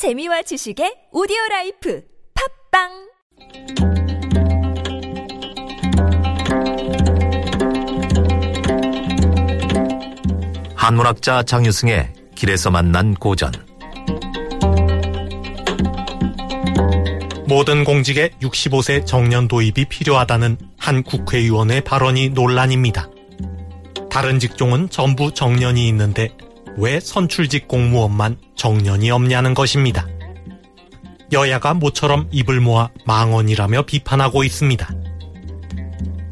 재미와 지식의 오디오 라이프 팟빵 한문학자 장유승의 길에서 만난 고전 모든 공직에 65세 정년 도입이 필요하다는 한 국회의원의 발언이 논란입니다. 다른 직종은 전부 정년이 있는데 왜 선출직 공무원만 정년이 없냐는 것입니다. 여야가 모처럼 입을 모아 망언이라며 비판하고 있습니다.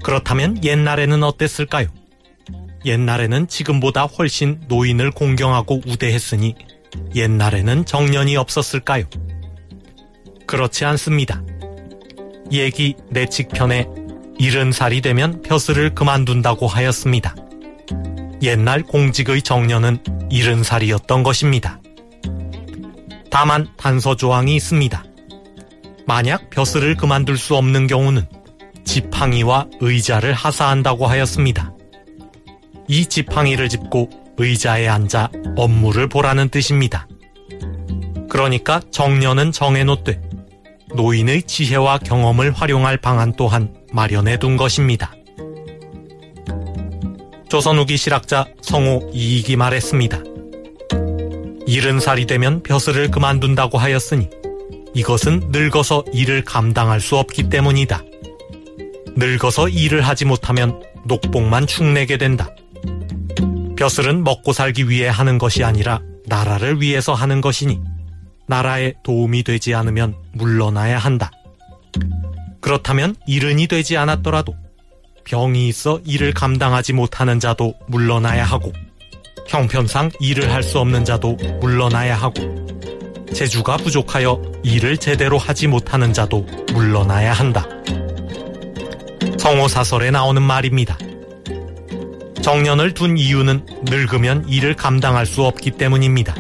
그렇다면 옛날에는 어땠을까요? 옛날에는 지금보다 훨씬 노인을 공경하고 우대했으니 옛날에는 정년이 없었을까요? 그렇지 않습니다. 얘기 내칙편에 일흔 살이 되면 벼슬을 그만둔다고 하였습니다. 옛날 공직의 정년은 일흔 살이었던 것입니다. 다만 단서 조항이 있습니다. 만약 벼슬을 그만둘 수 없는 경우는 지팡이와 의자를 하사한다고 하였습니다. 이 지팡이를 짚고 의자에 앉아 업무를 보라는 뜻입니다. 그러니까 정년은 정해놓되 노인의 지혜와 경험을 활용할 방안 또한 마련해 둔 것입니다. 조선 후기 실학자 성호 이익이 말했습니다. 일흔 살이 되면 벼슬을 그만둔다고 하였으니 이것은 늙어서 일을 감당할 수 없기 때문이다. 늙어서 일을 하지 못하면 녹복만 축내게 된다. 벼슬은 먹고 살기 위해 하는 것이 아니라 나라를 위해서 하는 것이니 나라에 도움이 되지 않으면 물러나야 한다. 그렇다면 일흔이 되지 않았더라도 병이 있어 일을 감당하지 못하는 자도 물러나야 하고 형편상 일을 할 수 없는 자도 물러나야 하고 재주가 부족하여 일을 제대로 하지 못하는 자도 물러나야 한다. 성호사설에 나오는 말입니다. 정년을 둔 이유는 늙으면 일을 감당할 수 없기 때문입니다.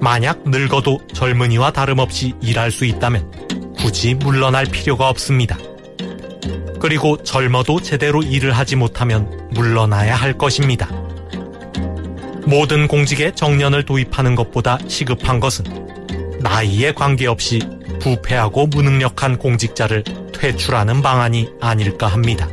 만약 늙어도 젊은이와 다름없이 일할 수 있다면 굳이 물러날 필요가 없습니다. 그리고 젊어도 제대로 일을 하지 못하면 물러나야 할 것입니다. 모든 공직에 정년을 도입하는 것보다 시급한 것은 나이에 관계없이 부패하고 무능력한 공직자를 퇴출하는 방안이 아닐까 합니다.